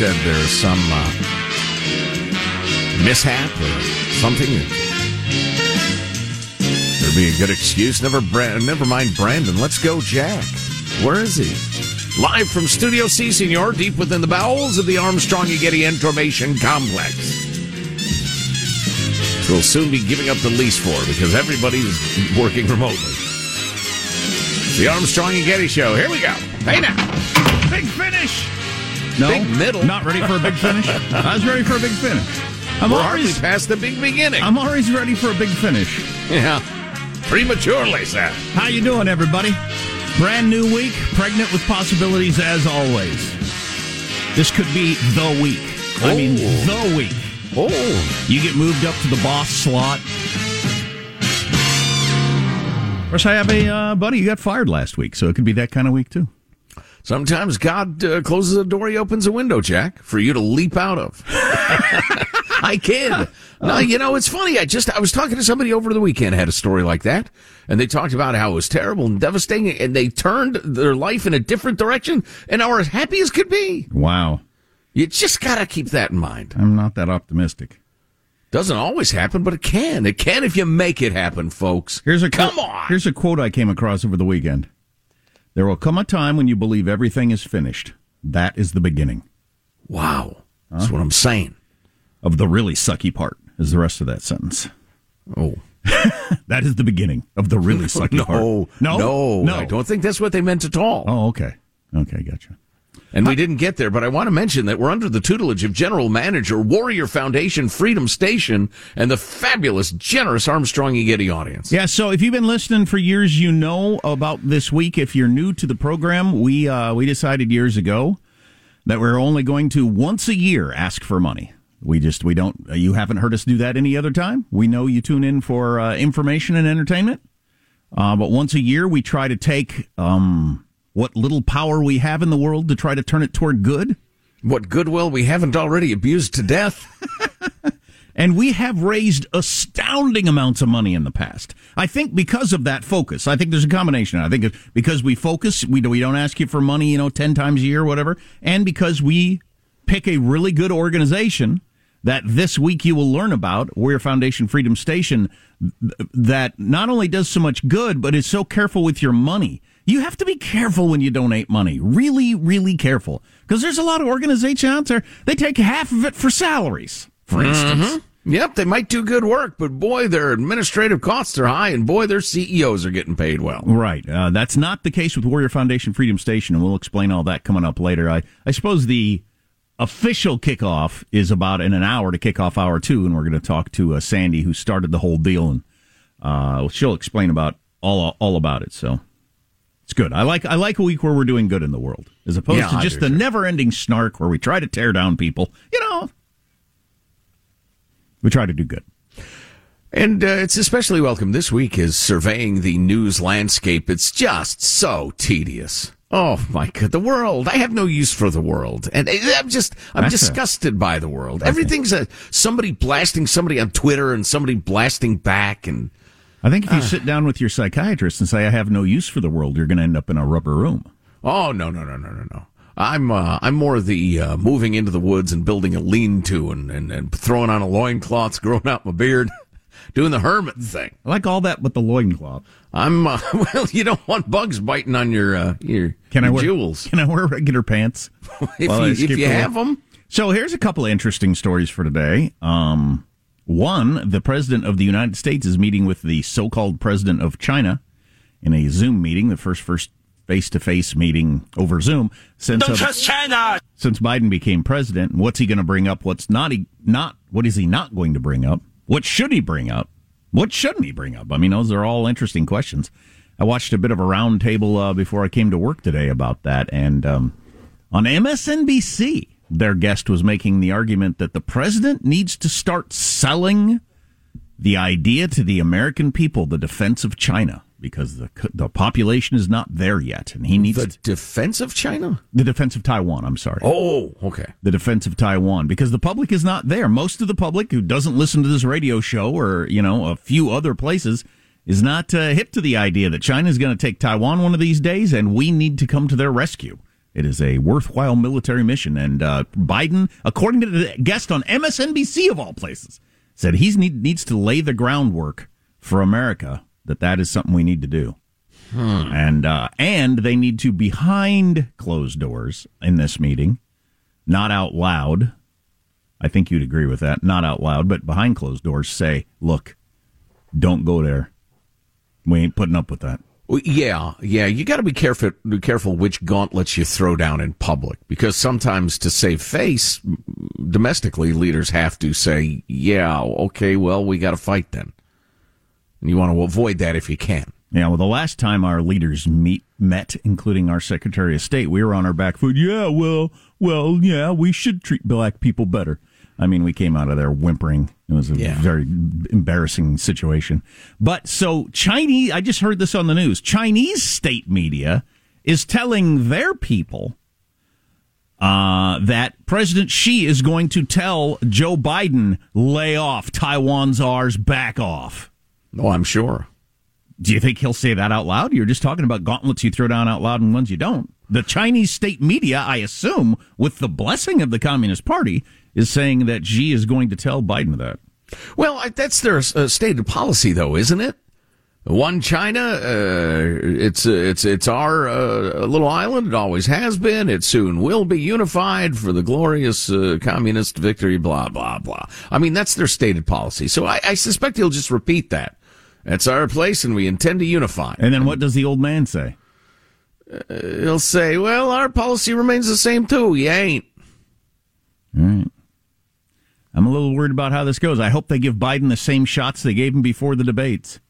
said there's some uh, mishap or something. There'd be a good excuse. Never, never mind Brandon. Let's go, Jack. Where is he? Live from Studio C, Senor, deep within the bowels of the Armstrong and Getty Information Complex. We'll soon be giving up the lease for because everybody's working remotely. The Armstrong and Getty Show. Here we go. Hey now. Big finish. No, Big middle. Not ready for a big finish. I was ready for a big finish. I'm We're always, past the big beginning. I'm always ready for a big finish. yeah. Prematurely, sir. How you doing, everybody? Brand new week, pregnant with possibilities as always. This could be the week. I mean, Oh. the week. Oh. You get moved up to the boss slot. Of course, I have a uh, buddy who got fired last week, so it could be that kind of week too. Sometimes God uh, closes a door, he opens a window, Jack, for you to leap out of. I kid. No, you know, it's funny. I just, I was talking to somebody over the weekend, had a story like that, and they talked about how it was terrible and devastating, and they turned their life in a different direction and are as happy as could be. Wow, You just gotta keep that in mind. I'm not that optimistic. Doesn't always happen, but it can. It can if you make it happen, folks. Here's a Come on. Here's a quote I came across over the weekend. There will come a time when you believe everything is finished. That is the beginning Wow. That's what I'm saying. of the really sucky part. Is the rest of that sentence? Oh. That is the beginning of the really sucky no, part. No, no, no. I don't think that's what they meant at all. Oh, okay, okay, gotcha. And we didn't get there, but I want to mention that we're under the tutelage of General Manager, Warrior Foundation, Freedom Station, and the fabulous, generous Armstrong and Getty audience. Yeah, so if you've been listening for years, you know about this week. If you're new to the program, we uh, we decided years ago that we're only going to once a year ask for money. We just we don't. You haven't heard us do that any other time. We know you tune in for uh, information and entertainment, uh, but once a year we try to take um, what little power we have in the world to try to turn it toward good. What goodwill we haven't already abused to death. And we have raised astounding amounts of money in the past. I think because of that focus. I think there's a combination. I think because we focus, we, we don't ask you for money, you know, 10 times a year or whatever. And because we pick a really good organization that this week you will learn about, Warrior Foundation Freedom Station, that not only does so much good, but is so careful with your money. You have to be careful when you donate money. Really, really careful. Because there's a lot of organizations out there, they take half of it for salaries, for instance. Yep, they might do good work, but boy, their administrative costs are high, and boy, their CEOs are getting paid well. Right. Uh, that's not the case with Warrior Foundation Freedom Station, and we'll explain all that coming up later. I, I suppose the official kickoff is about in an hour to kick off hour two, and we're going to talk to uh, Sandy, who started the whole deal, and uh, she'll explain about all all about it. So it's good. I like I like a week where we're doing good in the world, as opposed Yeah, to just the too. never-ending snark where we try to tear down people. You know, we try to do good. And uh, it's especially welcome this week is surveying the news landscape. It's just so tedious. Oh my god, the world! I have no use for the world, and I'm just I'm That's a- disgusted by the world. Everything's a somebody blasting somebody on Twitter and somebody blasting back, and I think if you sit down with your psychiatrist and say, I have no use for the world, you're going to end up in a rubber room. oh no no no no no no. I'm uh, I'm more the uh, moving into the woods and building a lean-to and, and and throwing on a loincloth, growing out my beard, doing the hermit thing. I like all that but the loincloth. I'm uh, well. You don't want bugs biting on your uh, your, Can I wear jewels Can I wear regular pants? if you, if you have them. So here's a couple of interesting stories for today. Um, one, the president of the United States is meeting with the so-called president of China in a Zoom meeting, the first first face-to-face meeting over Zoom since Don't uh, trust China. since Biden became president. What's he going to bring up? What's not he not? What is he not going to bring up? What should he bring up? What shouldn't he bring up? I mean, those are all interesting questions. I watched a bit of a roundtable uh, before I came to work today about that, and um, on MSNBC, their guest was making the argument that the president needs to start selling the idea to the American people, the defense of China. because the the population is not there yet, and he needs The to, defense of China? the defense of Taiwan. I'm sorry. Oh, okay. the defense of Taiwan because the public is not there. Most of the public who doesn't listen to this radio show or, you know, a few other places is not uh, hip to the idea that China is going to take Taiwan one of these days and we need to come to their rescue. It is a worthwhile military mission. And uh, Biden, according to the guest on MSNBC of all places, said he need, needs to lay the groundwork for America that that is something we need to do. And uh, and they need to behind closed doors in this meeting not out loud. I think you'd agree with that. Not out loud, but behind closed doors say, look, don't go there. We ain't putting up with that. Yeah, yeah. You got to be careful. Be careful which gauntlets you throw down in public, because sometimes to save face, domestically, leaders have to say, "Yeah, okay, well, we got to fight then." And you want to avoid that if you can. Yeah, well, the last time our leaders meet met, including our Secretary of State, we were on our back foot. Yeah, well, well, yeah, we should treat black people better. I mean, we came out of there whimpering. It was a Yeah. very embarrassing situation. But so Chinese, I just heard this on the news. Chinese state media is telling their people uh, that President Xi is going to tell Joe Biden, lay off, Taiwan's ours, back off. Oh, I'm sure. Do you think he'll say that out loud? You're just talking about gauntlets you throw down out loud and ones you don't. The Chinese state media, I assume, with the blessing of the Communist Party, is saying that Xi is going to tell Biden that. Well, that's their uh, stated policy, though, isn't it? One China, uh, it's uh, it's it's our uh, little island. It always has been. It soon will be unified for the glorious uh, communist victory. Blah blah blah. I mean, that's their stated policy. So I, I suspect he'll just repeat that. That's our place, and we intend to unify. And then what does the old man say? He'll say, "Well, our policy remains the same too. You ain't." All right. I'm a little worried about how this goes. I hope they give Biden the same shots they gave him before the debates.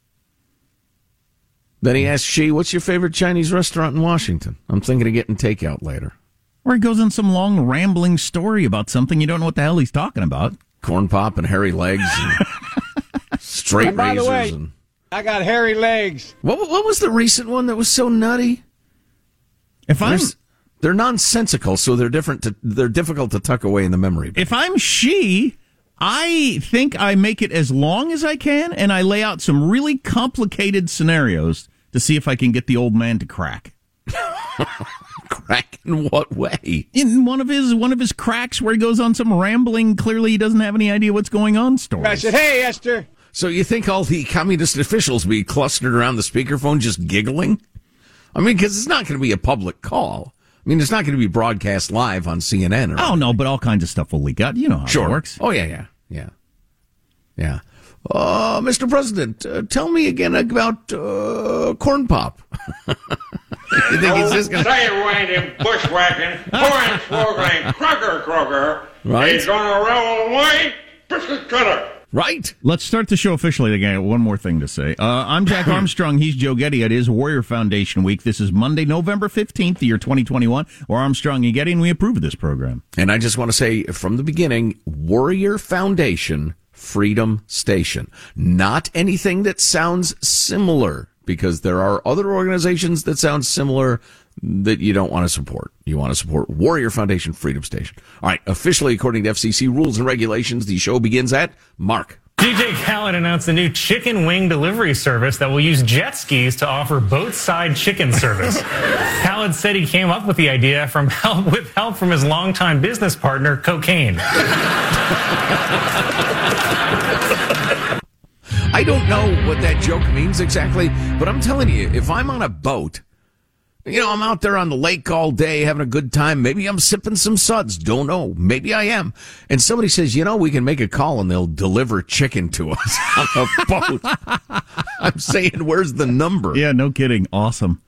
Then he asks Xi, "What's your favorite Chinese restaurant in Washington?" I'm thinking of getting takeout later. Or he goes on some long rambling story about something you don't know what the hell he's talking about. Corn pop and hairy legs, and straight And by the razors. way- and I got hairy legs. what what was the recent one that was so nutty? If I'm There's- they're nonsensical, so they're different. To, they're difficult to tuck away in the memory. if I'm Xi, I think I make it as long as I can, and I lay out some really complicated scenarios to see if I can get the old man to crack. Crack in what way? In one of his one of his cracks, where he goes on some rambling, clearly he doesn't have any idea what's going on story. I said, "Hey, Esther." So you think all the communist officials be clustered around the speakerphone just giggling? I mean, because it's not going to be a public call. I mean, it's not going to be broadcast live on CNN. Or Oh no, but all kinds of stuff will leak out. You know how Sure. it works. Oh yeah, yeah, yeah, yeah. Uh, Mr. President, uh, tell me again about uh, corn pop. you think he's just gonna? Say Randy bushwhacking, hornswoggling, Kroger Kroger. Right. He's gonna roll away, biscuit cutter. Right. Let's start the show officially. Again, I got one more thing to say. Uh, I'm Jack Armstrong. He's Joe Getty. It is Warrior Foundation Week. This is Monday, November 15th, the year 2021. We're Armstrong and Getty, and we approve of this program. And I just want to say from the beginning, Warrior Foundation Freedom Station. Not anything that sounds similar, because there are other organizations that sound similar that you don't want to support. You want to support Warrior Foundation Freedom Station. All right, officially, according to FCC rules and regulations, the show begins at Mark. DJ Khaled announced a new chicken wing delivery service that will use jet skis to offer boat side chicken service. Khaled said he came up with the idea from help with help from his longtime business partner, cocaine. I don't know what that joke means exactly, but I'm telling you, if I'm on a boat, you know, I'm out there on the lake all day having a good time. Maybe I'm sipping some suds. Don't know. Maybe I am. And somebody says, you know, we can make a call and they'll deliver chicken to us on a boat. I'm saying, where's the number? Yeah, no kidding. Awesome.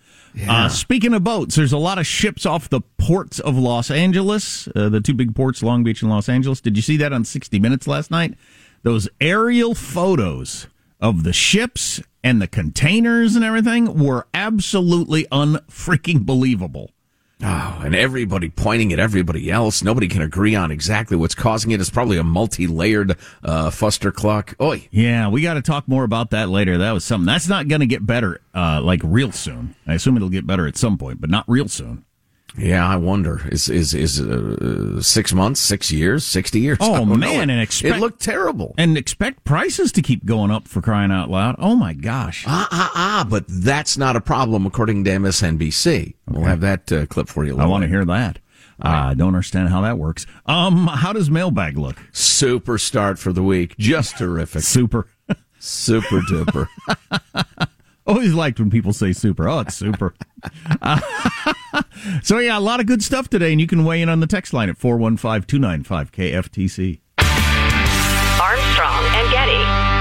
Uh, speaking of boats, there's a lot of ships off the ports of Los Angeles, uh, the two big ports, Long Beach and Los Angeles. Did you see that on 60 Minutes last night? Those aerial photos of the ships and the containers and everything were absolutely unfreaking believable. Oh, and everybody pointing at everybody else. Nobody can agree on exactly what's causing it. It's probably a multi-layered uh, fuster clock. Oi. Yeah, we got to talk more about that later. That was something that's not going to get better, uh, like real soon. I assume it'll get better at some point, but not real soon. Yeah, I wonder. Is is is uh, six months, six years, sixty years? Oh, know. man, it, and expect- it looked terrible. And expect prices to keep going up for crying out loud. Oh my gosh. Ah ah ah! But that's not a problem according to MSNBC. We'll have that uh, clip for you. I want to hear that. I don't understand how that works. Um, how does mailbag look? Super start for the week. Just terrific. Super. Super duper. Always liked when people say super. Oh, it's super. Uh, so, yeah, a lot of good stuff today, and you can weigh in on the text line at 415 295 KFTC. Armstrong and Getty.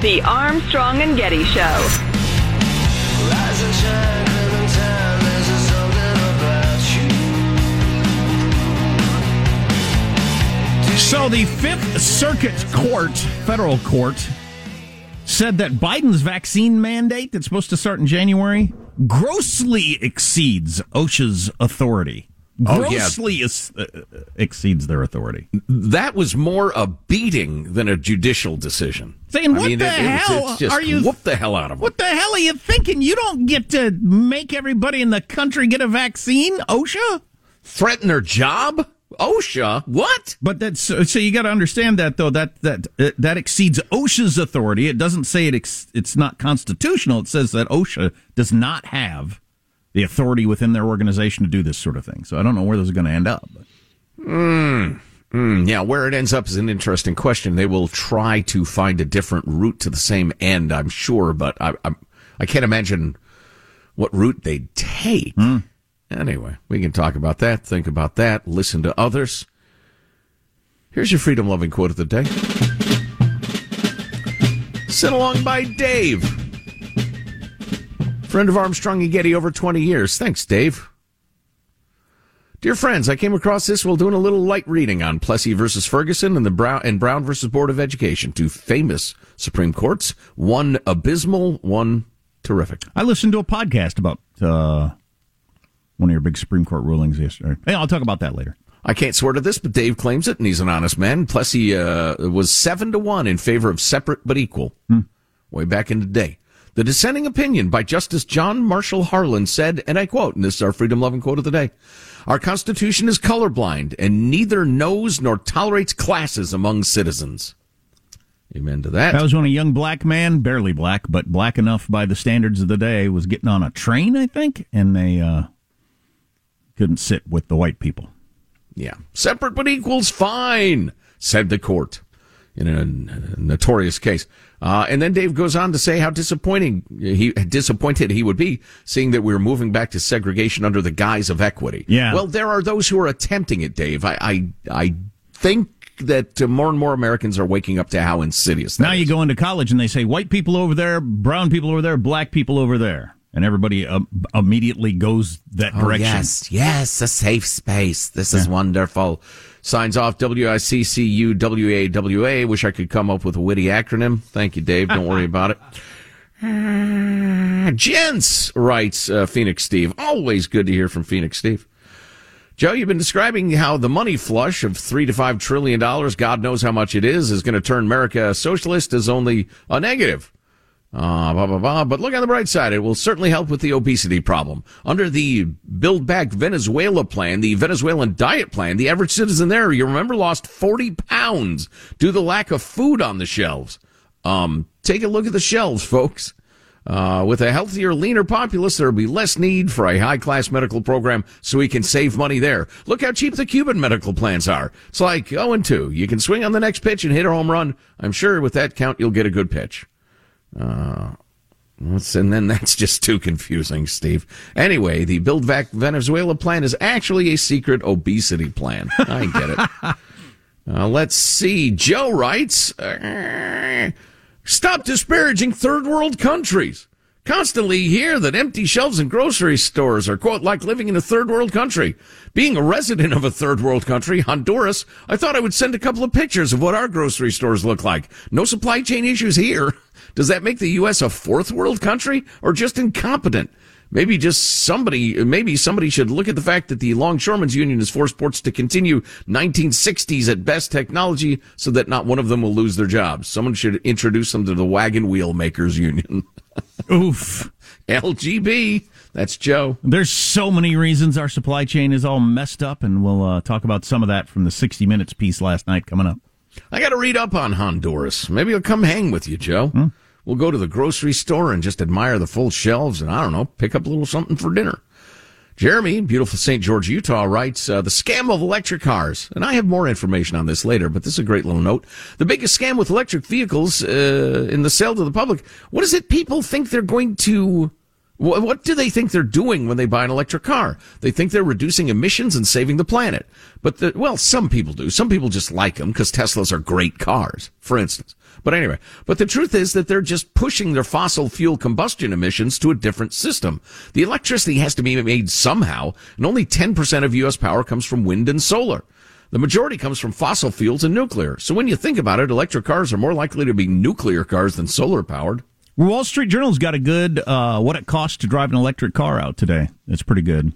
The Armstrong and Getty Show. So, the Fifth Circuit Court, federal court, said that Biden's vaccine mandate that's supposed to start in January grossly exceeds OSHA's authority. Oh, yeah. Grossly is, uh, exceeds their authority. that was more a beating than a judicial decision. Saying, I what mean, the it- hell are you- Whoop the hell out of them. What the hell are you thinking? You don't get to make everybody in the country get a vaccine, OSHA? Threaten their job? OSHA? What? But that's so you got to understand that though that that uh, that exceeds OSHA's authority. It doesn't say it ex, it's not constitutional. It says that OSHA does not have the authority within their organization to do this sort of thing. So I don't know where this is going to end up. Mm, yeah, where it ends up is an interesting question. They will try to find a different route to the same end, I'm sure, but I, I, I can't imagine what route they'd take. Anyway, we can talk about that, think about that, listen to others. Here's your freedom loving quote of the day. Sent along by Dave. Friend of Armstrong and Getty over 20 years. Thanks, Dave. Dear friends, I came across this while doing a little light reading on Plessy versus Ferguson and the Brown and Brown versus Board of Education, two famous Supreme Courts, one abysmal, one terrific. I listened to a podcast about uh, one of your big Supreme Court rulings yesterday. Hey, I'll talk about that later. I can't swear to this, but Dave claims it, and he's an honest man. Plessy uh, was seven to one in favor of separate but equal, way back in the day. The dissenting opinion by Justice John Marshall Harlan said, and I quote, and this is our freedom-loving quote of the day: "Our Constitution is colorblind and neither knows nor tolerates classes among citizens." Amen to that. That was when a young black man, barely black, but black enough by the standards of the day, was getting on a train, I think, and they uh, couldn't sit with the white people. Yeah. Separate but equals fine, said the court in a notorious case. Uh, and then Dave goes on to say how disappointing he disappointed he would be seeing that we were moving back to segregation under the guise of equity. Yeah. Well, there are those who are attempting it, Dave. I I, I think that more and more Americans are waking up to how insidious that Now you go into college and they say white people over there, brown people over there, black people over there, and everybody uh, immediately goes that Oh, direction. yes, yes, a safe space. This is wonderful. Signs off W-I-C-C-U W-A-W-A. Wish I could come up with a witty acronym. Thank you, Dave. Don't worry about it. Uh, Gents, writes uh, Phoenix Steve. Always good to hear from Phoenix Steve. Joe, you've been describing how the money flush of three to five trillion dollars, God knows how much it is, is going to turn America socialist as only a negative. Uh, blah, blah, blah. But look on the bright side. It will certainly help with the obesity problem. Under the Build Back Venezuela plan, the Venezuelan diet plan, the average citizen there, you remember, lost 40 pounds due to the lack of food on the shelves. Um, take a look at the shelves, folks. Uh, with a healthier, leaner populace, there will be less need for a high-class medical program so we can save money there. Look how cheap the Cuban medical plans are. It's like 0 and 2. You can swing on the next pitch and hit a home run. I'm sure with that count, you'll get a good pitch. Uh, and then that's just too confusing, Steve. Anyway, the Build Back Venezuela plan is actually a secret obesity plan. I get it. Uh, let's see. Joe writes, uh, stop disparaging third world countries. Constantly hear that empty shelves in grocery stores are, quote, like living in a third world country. Being a resident of a third world country, Honduras, I thought I would send a couple of pictures of what our grocery stores look like. No supply chain issues here. Does that make the U.S. a fourth world country or just incompetent? Maybe just somebody, maybe somebody should look at the fact that the Longshoremen's Union has forced ports to continue 1960s at best technology so that not one of them will lose their jobs. Someone should introduce them to the Wagon Wheel Makers Union. Oof. LGB. That's Joe. There's so many reasons our supply chain is all messed up, and we'll uh, talk about some of that from the 60 Minutes piece last night coming up. I got to read up on Honduras. Maybe I'll come hang with you, Joe. Hmm? We'll go to the grocery store and just admire the full shelves and I don't know, pick up a little something for dinner. Jeremy, beautiful St. George, Utah, writes, uh, the scam of electric cars. And I have more information on this later, but this is a great little note. The biggest scam with electric vehicles uh, in the sale to the public. What is it people think they're going to What, what do they think they're doing when they buy an electric car? They think they're reducing emissions and saving the planet. But the, well, some people do. Some people just like them because Teslas are great cars, for instance. But anyway, but the truth is that they're just pushing their fossil fuel combustion emissions to a different system. The electricity has to be made somehow, and only 10% of U.S. power comes from wind and solar. The majority comes from fossil fuels and nuclear. So when you think about it, electric cars are more likely to be nuclear cars than solar powered. Wall Street Journal's got a good uh, what it costs to drive an electric car out today. It's pretty good.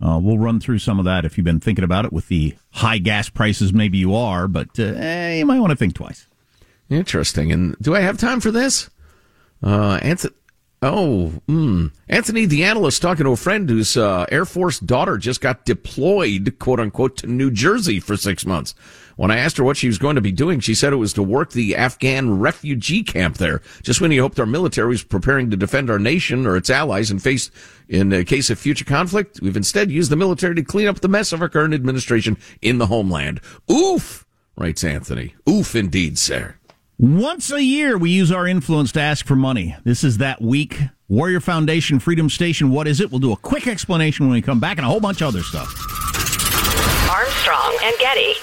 Uh, we'll run through some of that if you've been thinking about it with the high gas prices. Maybe you are, but uh, eh, you might want to think twice. Interesting. And do I have time for this? Uh, Anthony. Oh, mm. Anthony, the analyst, talking to a friend whose uh, Air Force daughter just got deployed, quote unquote, to New Jersey for six months. When I asked her what she was going to be doing, she said it was to work the Afghan refugee camp there. Just when you hoped our military was preparing to defend our nation or its allies in face, in a case of future conflict, we've instead used the military to clean up the mess of our current administration in the homeland. Oof, writes Anthony. Oof, indeed, sir. Once a year, we use our influence to ask for money. This is that week. Warrior Foundation, Freedom Station, what is it? We'll do a quick explanation when we come back and a whole bunch of other stuff. Armstrong and Getty.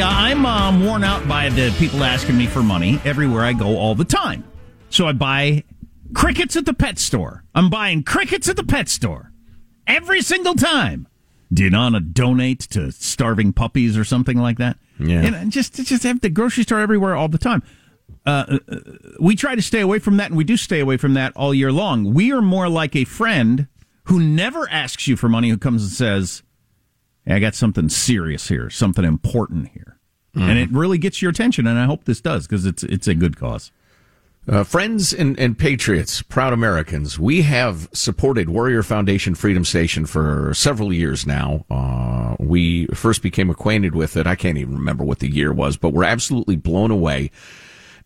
I got to tell you, I'm um, worn out by the people asking me for money everywhere I go all the time. So I buy crickets at the pet store. I'm buying crickets at the pet store every single time. Did on a donate to starving puppies or something like that? Yeah. and just just have the grocery store everywhere all the time. Uh, uh, we try to stay away from that, and we do stay away from that all year long. We are more like a friend who never asks you for money, who comes and says, I got something serious here, something important here. And it really gets your attention, and I hope this does because it's it's a good cause. Uh, friends and, and patriots, proud Americans, we have supported Warrior Foundation Freedom Station for several years now. Uh, we first became acquainted with it. I can't even remember what the year was, but we're absolutely blown away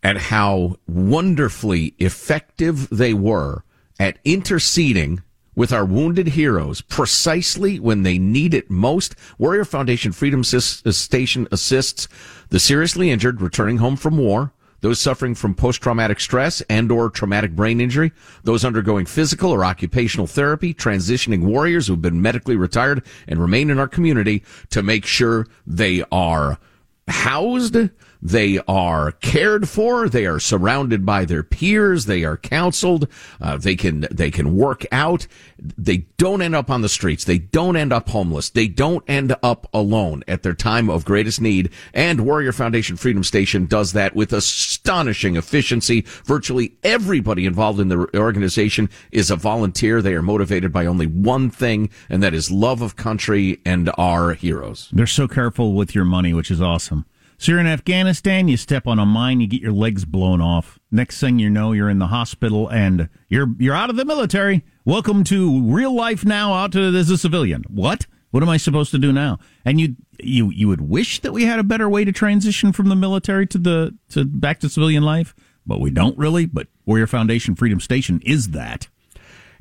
at how wonderfully effective they were at interceding with our wounded heroes precisely when they need it most. Warrior Foundation Freedom Sis- uh, Station assists the seriously injured returning home from war, those suffering from post-traumatic stress and or traumatic brain injury, those undergoing physical or occupational therapy, transitioning warriors who've been medically retired and remain in our community to make sure they are housed, they are cared for, they are surrounded by their peers, they are counseled, uh, they can they can work out, they don't end up on the streets, they don't end up homeless, they don't end up alone at their time of greatest need. And Warrior Foundation Freedom Station does that with astonishing efficiency. Virtually everybody involved in the organization is a volunteer. They are motivated by only one thing, and that is love of country and our heroes. They're so careful with your money, which is awesome. So you're in Afghanistan, you step on a mine, you get your legs blown off. Next thing you know, you're in the hospital and you're you're out of the military. Welcome to real life now, out to as a civilian. What? What am I supposed to do now? And you you you would wish that we had a better way to transition from the military to the to back to civilian life, but we don't really. But Warrior Foundation Freedom Station is that.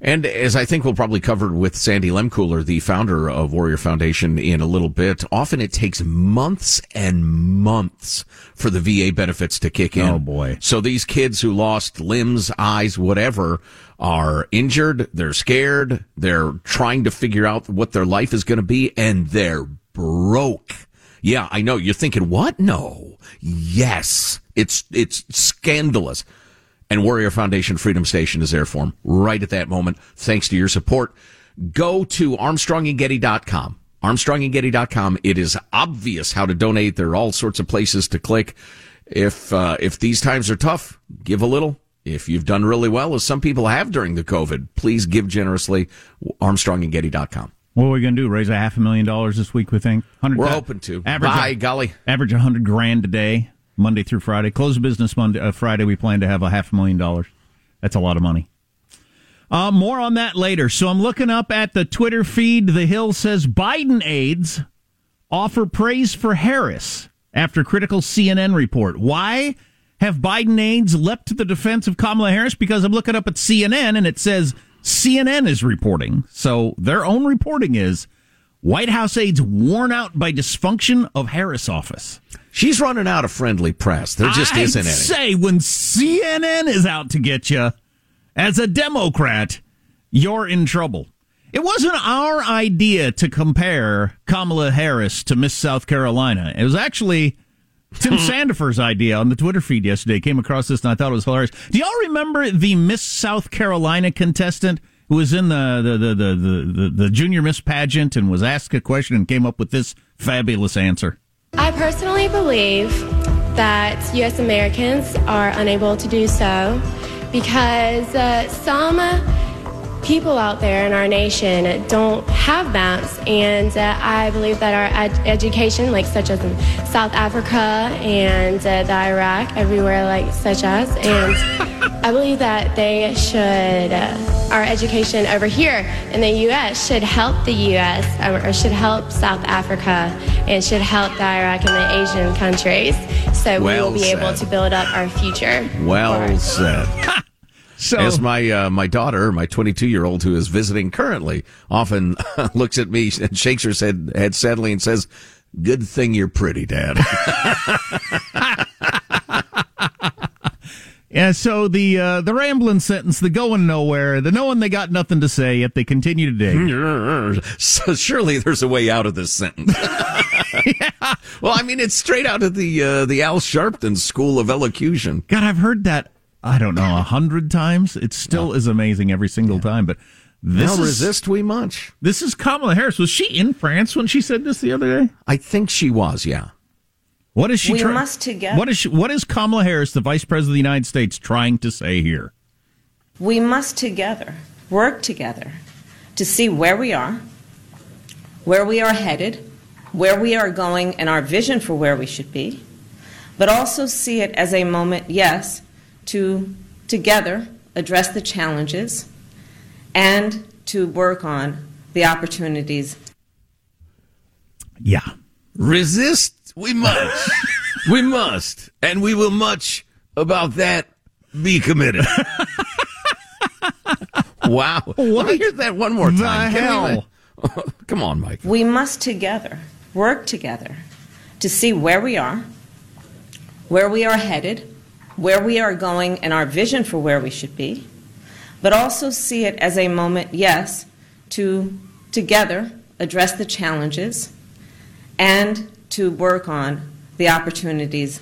And as I think we'll probably cover with Sandy Lehmkuhler, the founder of Warrior Foundation, in a little bit, often it takes months and months for the VA benefits to kick in. Oh, boy. So these kids who lost limbs, eyes, whatever, are injured, they're scared, they're trying to figure out what their life is going to be, and they're broke. Yeah, I know. You're thinking, what? No. Yes. It's, it's scandalous. And Warrior Foundation Freedom Station is there for him right at that moment. Thanks to your support. Go to armstrongandgetty.com. Armstrongandgetty.com. It is obvious how to donate. There are all sorts of places to click. If, uh, if these times are tough, give a little. If you've done really well, as some people have during the COVID, please give generously. Armstrongandgetty.com. What are we going to do? Raise a half a million dollars this week? We think. 100 We're hoping to. Average By golly. Average a hundred grand a day, Monday through Friday. Close business Monday, uh, Friday. We plan to have a half a million dollars. That's a lot of money. Uh, more on that later. So I'm looking up at the Twitter feed. The Hill says Biden aides offer praise for Harris after critical CNN report. Why have Biden aides leapt to the defense of Kamala Harris? Because I'm looking up at CNN and it says CNN is reporting. So their own reporting is White House aides worn out by dysfunction of Harris office. She's running out of friendly press. There just I'd isn't any. say when CNN is out to get you as a Democrat, you're in trouble. It wasn't our idea to compare Kamala Harris to Miss South Carolina. It was actually Tim Sandifer's idea on the Twitter feed yesterday. Came across this and I thought it was hilarious. Do y'all remember the Miss South Carolina contestant who was in the the the, the, the, the junior Miss pageant and was asked a question and came up with this fabulous answer? I personally believe that U.S. Americans are unable to do so because uh, some people out there in our nation don't have maps, and uh, I believe that our ed- education, like such as in South Africa and uh, the Iraq, everywhere like such as, and I believe that they should, uh, our education over here in the U.S. should help the U.S. or- or should help South Africa and should help the Iraq and the Asian countries, so we will be able to build up our future. Well said. So As my uh, my daughter, my 22 year old who is visiting currently, often looks at me and shakes her head, head sadly and says, "Good thing you're pretty, Dad." Yeah, so the uh, the rambling sentence, the going nowhere, the knowing they got nothing to say, yet they continue to dig. so surely there's a way out of this sentence. Well, I mean, it's straight out of the uh, the Al Sharpton School of Elocution. God, I've heard that I don't know a hundred times. It still is amazing every single time. But this Now is resist we much. this is Kamala Harris. Was she in France when she said this the other day? I think she was, yeah. What is she? We try- must together- What is she, what is Kamala Harris, the Vice President of the United States, trying to say here? We must together work together to see where we are, where we are headed, where we are going, and our vision for where we should be, but also see it as a moment, yes, to together address the challenges and to work on the opportunities Yeah, Resist we must. we must. And we will much about that be committed. wow. Let me hear that one more time. Can we- hell? Come on, Mike. We must together work together to see where we are, where we are headed, where we are going, and our vision for where we should be, but also see it as a moment, yes, to together address the challenges and to work on the opportunities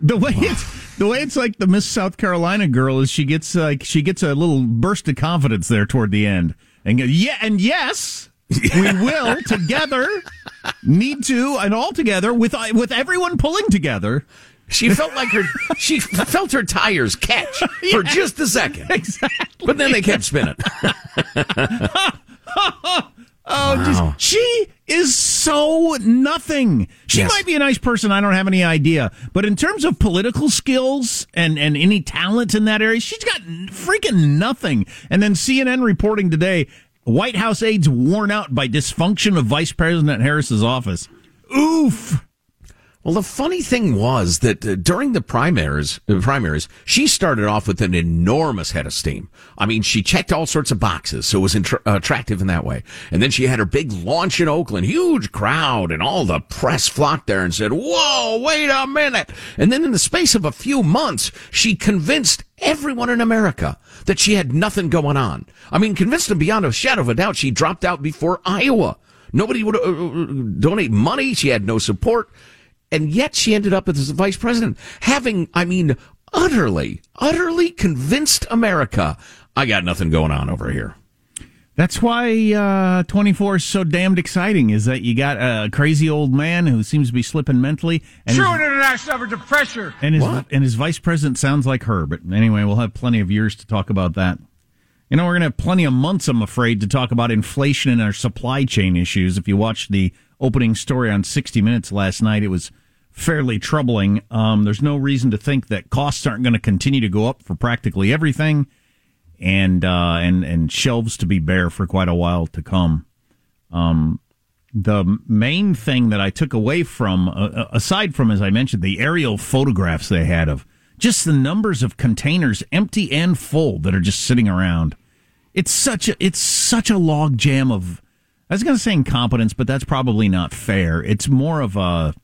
the way it's the way it's like the Miss South Carolina girl is she gets like she gets a little burst of confidence there toward the end, and go, yeah, and yes, we will together need to and all together with with everyone pulling together. She felt like her she felt her tires catch for just a second. Exactly. But then they kept spinning. Oh, just, she is so nothing. She Yes. might be a nice person. I don't have any idea. But in terms of political skills and, and any talent in that area, she's got freaking nothing. And then CNN reporting today White House aides worn out by dysfunction of Vice President Harris's office. Oof. Well, the funny thing was that uh, during the primaries, uh, primaries, she started off with an enormous head of steam. I mean, she checked all sorts of boxes, so it was intra- attractive in that way. And then she had her big launch in Oakland, huge crowd, and all the press flocked there and said, "Whoa, wait a minute!" And then in the space of a few months, she convinced everyone in America that she had nothing going on. I mean, convinced them beyond a shadow of a doubt. She dropped out before Iowa. Nobody would uh, uh, donate money. She had no support and yet she ended up as vice president, having, I mean, utterly, utterly convinced America. I got nothing going on over here. That's why uh, 24 is so damned exciting. Is that you got a crazy old man who seems to be slipping mentally, and True his, international average of pressure. and his What? and his vice president sounds like her. But anyway, we'll have plenty of years to talk about that. You know, we're going to have plenty of months, I'm afraid, to talk about inflation and our supply chain issues. If you watch the opening story on 60 Minutes last night, it was fairly troubling. Um, there's no reason to think that costs aren't going to continue to go up for practically everything, and uh, and and shelves to be bare for quite a while to come. Um, the main thing that I took away from, uh, aside from as I mentioned, the aerial photographs they had of just the numbers of containers, empty and full, that are just sitting around. It's such a it's such a log jam of. I was going to say incompetence, but that's probably not fair. It's more of a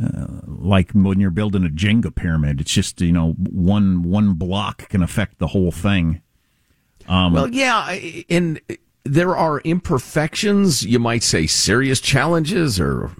uh, like when you're building a Jenga pyramid. It's just you know one one block can affect the whole thing. Um, Well, yeah, and there are imperfections, you might say serious challenges or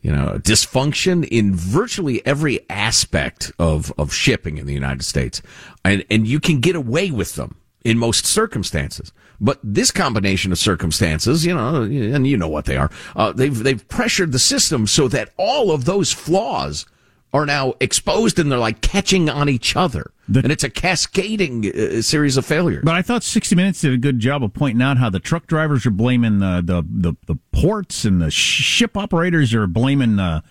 you know, dysfunction in virtually every aspect of of shipping in the United States. And and you can get away with them in most circumstances. But this combination of circumstances, you know, and you know what they are, uh, they've they've pressured the system so that all of those flaws are now exposed and they're like catching on each other. and it's a cascading uh, series of failures. But I thought 60 Minutes did a good job of pointing out how the truck drivers are blaming the the, the, the ports and the ship operators are blaming the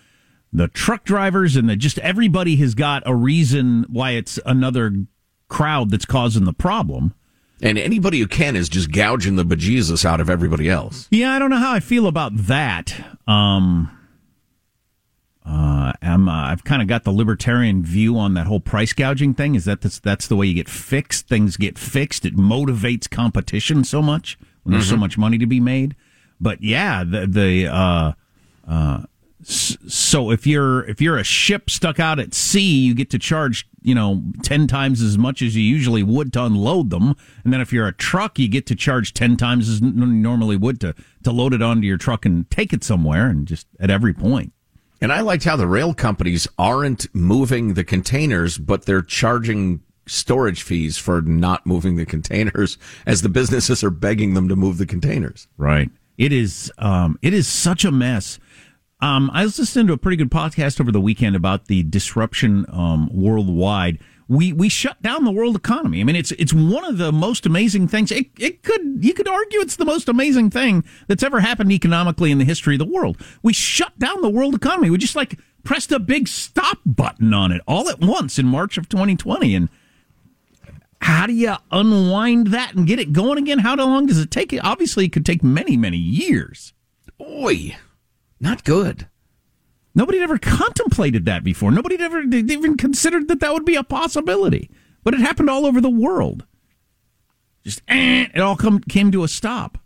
the truck drivers and the, just everybody has got a reason why it's another crowd that's causing the problem. And anybody who can is just gouging the bejesus out of everybody else. Yeah, I don't know how I feel about that. Um, uh, I'm, uh, I've kind of got the libertarian view on that whole price gouging thing. Is that that's, that's the way you get fixed? Things get fixed. It motivates competition so much when there's so much money to be made. But yeah, the the uh, uh, so if you're if you're a ship stuck out at sea, you get to charge you know ten times as much as you usually would to unload them, and then if you're a truck, you get to charge ten times as n- normally would to to load it onto your truck and take it somewhere, and just at every point. And I liked how the rail companies aren't moving the containers, but they're charging storage fees for not moving the containers as the businesses are begging them to move the containers. Right. It is. Um, it is such a mess. Um, I was listening to a pretty good podcast over the weekend about the disruption um, worldwide. We we shut down the world economy. I mean, it's it's one of the most amazing things. It, it could you could argue it's the most amazing thing that's ever happened economically in the history of the world. We shut down the world economy. We just like pressed a big stop button on it all at once in March of 2020. And how do you unwind that and get it going again? How long does it take? Obviously, it could take many many years. Oi, not good. Nobody had ever contemplated that before. Nobody had ever even considered that that would be a possibility. But it happened all over the world. Just eh, it all come, came to a stop.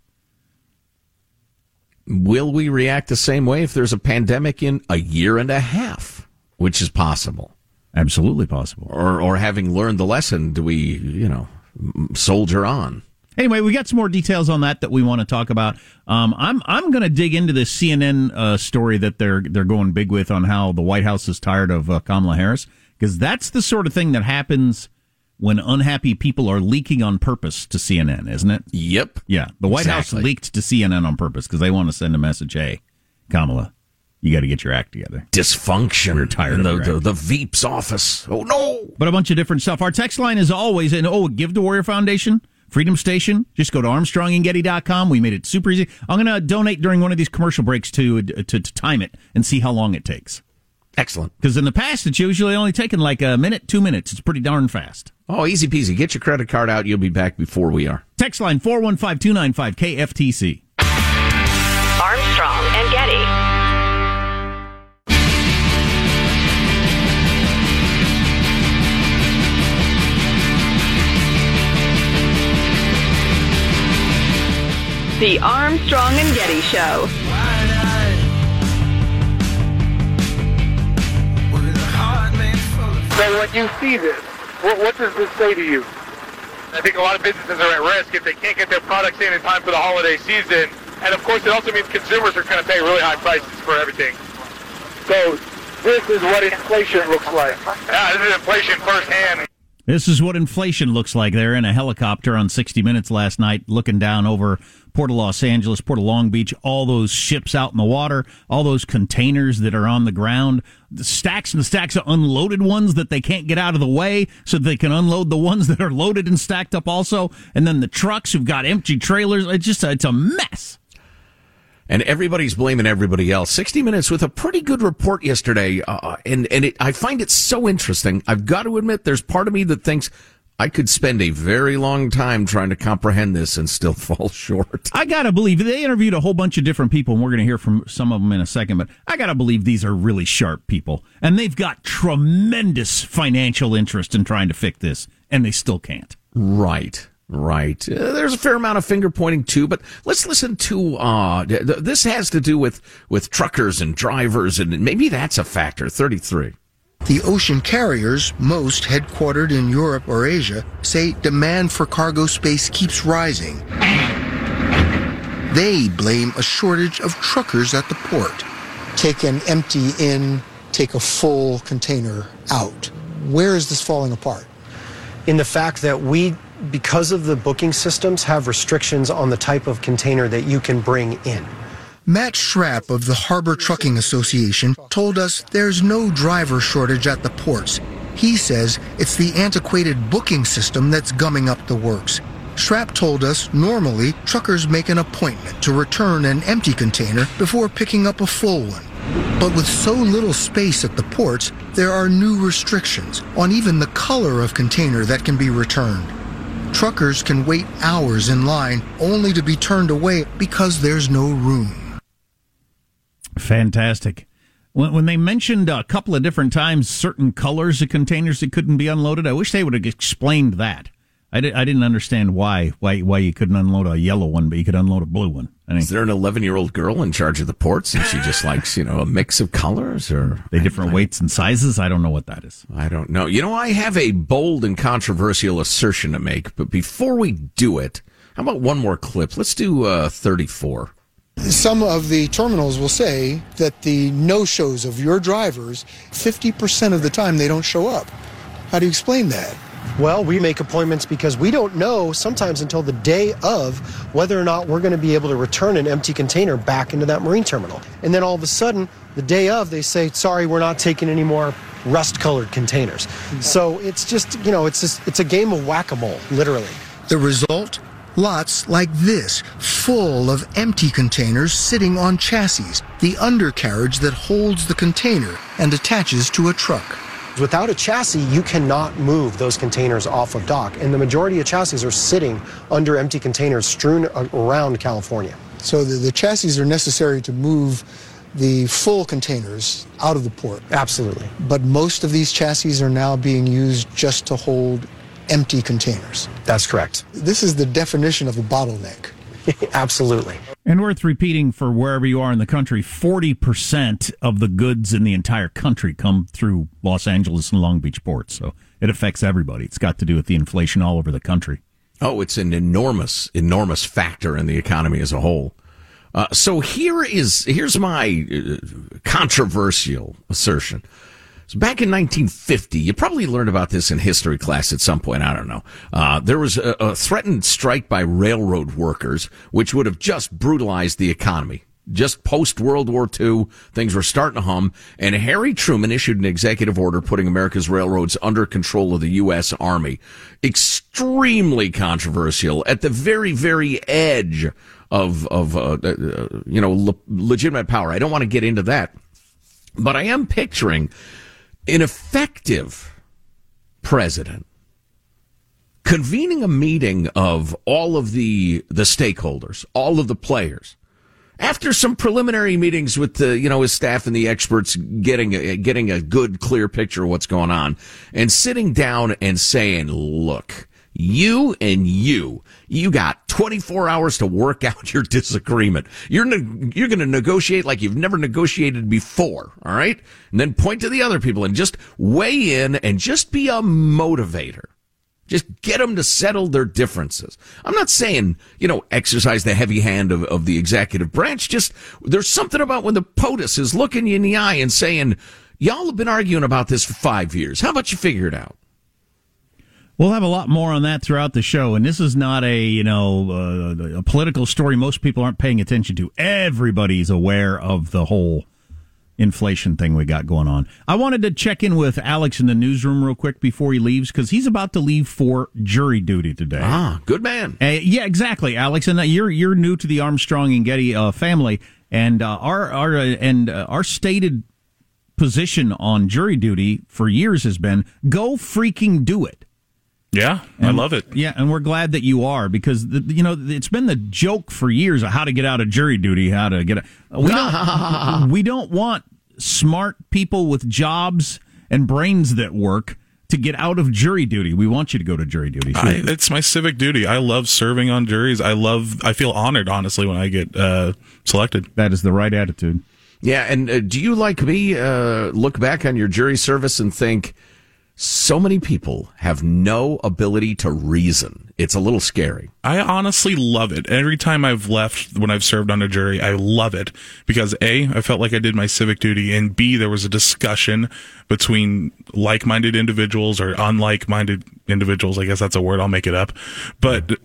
Will we react the same way if there's a pandemic in a year and a half, which is possible? Absolutely possible. Or, or having learned the lesson, do we, you know, soldier on? Anyway, we got some more details on that that we want to talk about. Um, I'm I'm going to dig into this CNN uh, story that they're they're going big with on how the White House is tired of uh, Kamala Harris because that's the sort of thing that happens when unhappy people are leaking on purpose to CNN, isn't it? Yep. Yeah, the White Exactly. House leaked to CNN on purpose because they want to send a message. Hey, Kamala, you got to get your act together. Dysfunction. We're tired the, the, the Veep's office. Oh, no. But a bunch of different stuff. Our text line is always, and oh, give to Warrior Foundation, Freedom Station. Just go to armstrongandgetty.com. We made it super easy. I'm going to donate during one of these commercial breaks to, to, to time it and see how long it takes. Excellent. Because in the past, it's usually only taken like a minute, two minutes. It's pretty darn fast. Oh, easy peasy. Get your credit card out. You'll be back before we are. Text line 415 295 KFTC. Armstrong and Getty. The Armstrong and Getty Show. So when you see this, what, what does this say to you? I think a lot of businesses are at risk if they can't get their products in in time for the holiday season. And of course, it also means consumers are going to pay really high prices for everything. So this is what inflation looks like. Yeah, this is inflation firsthand. This is what inflation looks like. They're in a helicopter on 60 Minutes last night, looking down over Port of Los Angeles, Port of Long Beach, all those ships out in the water, all those containers that are on the ground, the stacks and stacks of unloaded ones that they can't get out of the way so they can unload the ones that are loaded and stacked up also. And then the trucks who've got empty trailers. It's just, it's a mess. and everybody's blaming everybody else. 60 Minutes with a pretty good report yesterday, uh, and and it, I find it so interesting. I've got to admit, there's part of me that thinks I could spend a very long time trying to comprehend this and still fall short. I gotta believe they interviewed a whole bunch of different people, and we're gonna hear from some of them in a second. But I gotta believe these are really sharp people, and they've got tremendous financial interest in trying to fix this, and they still can't. Right. Right. Uh, there's a fair amount of finger pointing too, but let's listen to, uh, th- this has to do with, with truckers and drivers, and maybe that's a factor. 33. The ocean carriers, most headquartered in Europe or Asia, say demand for cargo space keeps rising. They blame a shortage of truckers at the port. Take an empty in, take a full container out. Where is this falling apart? In the fact that we, because of the booking systems, have restrictions on the type of container that you can bring in. Matt Schrap of the Harbor Trucking Association told us there's no driver shortage at the ports. He says it's the antiquated booking system that's gumming up the works. Schrap told us normally truckers make an appointment to return an empty container before picking up a full one. But with so little space at the ports, there are new restrictions on even the color of container that can be returned. Truckers can wait hours in line only to be turned away because there's no room. Fantastic. When, when they mentioned a couple of different times certain colors of containers that couldn't be unloaded, I wish they would have explained that. I, di- I didn't understand why why why you couldn't unload a yellow one, but you could unload a blue one. I mean, Is there an 11 year old girl in charge of the ports and she just likes, you know, a mix of colors or they different weights and sizes. I don't know what that is. I don't know. You know, I have a bold and controversial assertion to make, but before we do it, how about one more clip? Let's do uh, 34. Some of the terminals will say that the no shows of your drivers, 50% of the time they don't show up. How do you explain that? Well, we make appointments because we don't know sometimes until the day of whether or not we're going to be able to return an empty container back into that marine terminal. And then all of a sudden, the day of, they say, sorry, we're not taking any more rust colored containers. Hmm. So it's just, you know, it's just, it's a game of whack a mole, literally. The result? Lots like this, full of empty containers sitting on chassis, the undercarriage that holds the container and attaches to a truck. Without a chassis, you cannot move those containers off of dock. And the majority of chassis are sitting under empty containers strewn around California. So the, the chassis are necessary to move the full containers out of the port. Absolutely. But most of these chassis are now being used just to hold empty containers. That's correct. This is the definition of a bottleneck. Absolutely. And worth repeating for wherever you are in the country, 40% of the goods in the entire country come through Los Angeles and Long Beach ports. So it affects everybody. It's got to do with the inflation all over the country. Oh, it's an enormous, enormous factor in the economy as a whole. Uh, so here is here's my uh, controversial assertion. So back in 1950, you probably learned about this in history class at some point. I don't know. Uh, there was a, a threatened strike by railroad workers, which would have just brutalized the economy. Just post World War II, things were starting to hum, and Harry Truman issued an executive order putting America's railroads under control of the U.S. Army. Extremely controversial at the very, very edge of of uh, uh, you know le- legitimate power. I don't want to get into that, but I am picturing an effective president convening a meeting of all of the the stakeholders, all of the players. After some preliminary meetings with the, you know, his staff and the experts getting a, getting a good clear picture of what's going on and sitting down and saying, look, You and you, you got 24 hours to work out your disagreement. You're ne- you're going to negotiate like you've never negotiated before, all right? And then point to the other people and just weigh in and just be a motivator. Just get them to settle their differences. I'm not saying, you know, exercise the heavy hand of, of the executive branch. Just, there's something about when the POTUS is looking you in the eye and saying, y'all have been arguing about this for five years. How about you figure it out? We'll have a lot more on that throughout the show, and this is not a you know uh, a political story most people aren't paying attention to. Everybody's aware of the whole inflation thing we got going on. I wanted to check in with Alex in the newsroom real quick before he leaves because he's about to leave for jury duty today. Ah, good man. Uh, yeah, exactly, Alex. And uh, you're you're new to the Armstrong and Getty uh, family, and uh, our our uh, and uh, our stated position on jury duty for years has been go freaking do it. Yeah, I love it. Yeah, and we're glad that you are because the, you know it's been the joke for years of how to get out of jury duty, how to get. A, we don't. we don't want smart people with jobs and brains that work to get out of jury duty. We want you to go to jury duty. I, it's my civic duty. I love serving on juries. I love. I feel honored, honestly, when I get uh, selected. that is the right attitude. Yeah, and uh, do you like me uh, look back on your jury service and think so many people have no ability to reason? It's a little scary. I honestly love it. Every time I've left when I've served on a jury, I love it because A, I felt like I did my civic duty, and B, there was a discussion between like minded individuals or unlike minded individuals. I guess that's a word, I'll make it up. But uh,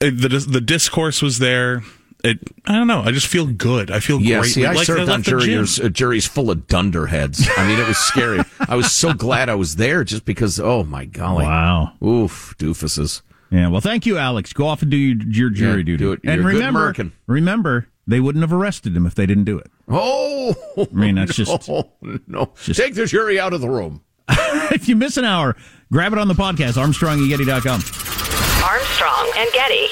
the, the discourse was there. It, I don't know. I just feel good. I feel Yeah, great. see, I like served on left the gym. juries, uh, juries full of dunderheads. I mean, it was scary. I was so glad I was there just because, oh my golly. Wow. Oof, doofuses. Yeah. Well, thank you, Alex. Go off and do your, your jury Yeah, duty. do it. You're and good remember, American. remember, they wouldn't have arrested him if they didn't do it. Oh, I mean, that's just- no, no. Take the jury out of the room. if you miss an hour, grab it on the podcast, ArmstrongandGetty.com. Armstrong and Getty.